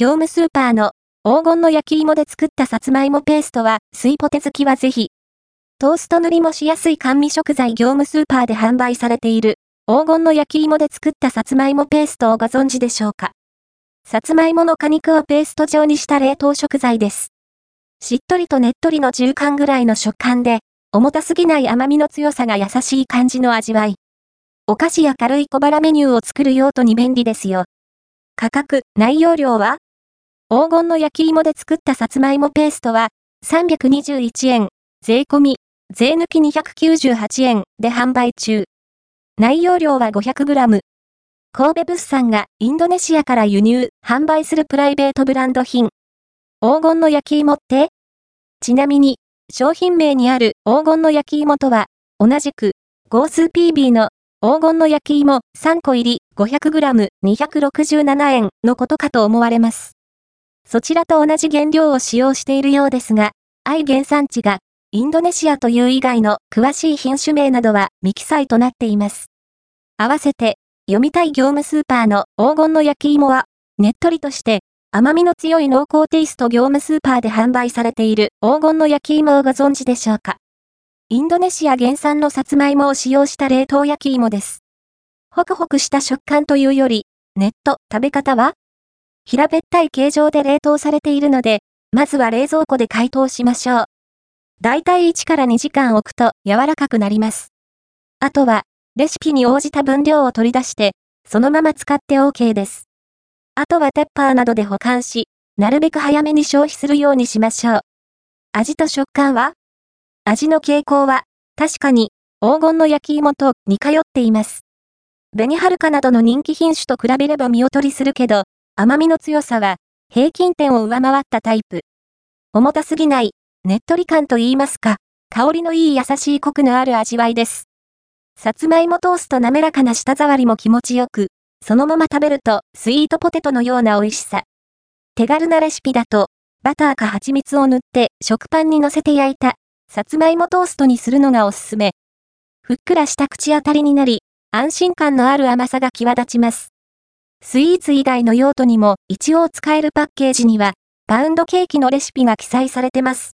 業務スーパーの黄金の焼き芋で作ったさつまいもペーストは、水ポテ好きはぜひ。トースト塗りもしやすい甘味食材業務スーパーで販売されている黄金の焼き芋で作ったさつまいもペーストをご存知でしょうか？さつまいもの果肉をペースト状にした冷凍食材です。しっとりとねっとりの中間ぐらいの食感で、重たすぎない甘みの強さが優しい感じの味わい。お菓子や軽い小腹メニューを作る用途に便利ですよ。価格、内容量は黄金の焼き芋で作ったさつまいもペーストは321円、税込み、税抜き298円で販売中。内容量は 500g。神戸物産がインドネシアから輸入、販売するプライベートブランド品。黄金の焼き芋って？ちなみに、商品名にある黄金の焼き芋とは、同じく、ゴース PB の黄金の焼き芋3個入り 500g267 円のことかと思われます。そちらと同じ原料を使用しているようですが、愛原産地がインドネシアという以外の詳しい品種名などは未記載となっています。合わせて、読みたい業務スーパーの黄金の焼き芋は、ねっとりとして甘みの強い濃厚テイスト業務スーパーで販売されている黄金の焼き芋をご存知でしょうか？インドネシア原産のさつまいもを使用した冷凍焼き芋です。ホクホクした食感というより、ネット、食べ方は平べったい形状で冷凍されているので、まずは冷蔵庫で解凍しましょう。だいたい1から2時間置くと柔らかくなります。あとは、レシピに応じた分量を取り出して、そのまま使って OK です。あとはペッパーなどで保管し、なるべく早めに消費するようにしましょう。味と食感は？味の傾向は、確かに、黄金の焼き芋と似通っています。紅はるかなどの人気品種と比べれば見劣りするけど、甘みの強さは、平均点を上回ったタイプ。重たすぎない、ねっとり感と言いますか、香りのいい優しいコクのある味わいです。さつまいもトースト滑らかな舌触りも気持ちよく、そのまま食べるとスイートポテトのような美味しさ。手軽なレシピだと、バターか蜂蜜を塗って食パンに乗せて焼いた、さつまいもトーストにするのがおすすめ。ふっくらした口当たりになり、安心感のある甘さが際立ちます。スイーツ以外の用途にも一応使えるパッケージには、パウンドケーキのレシピが記載されてます。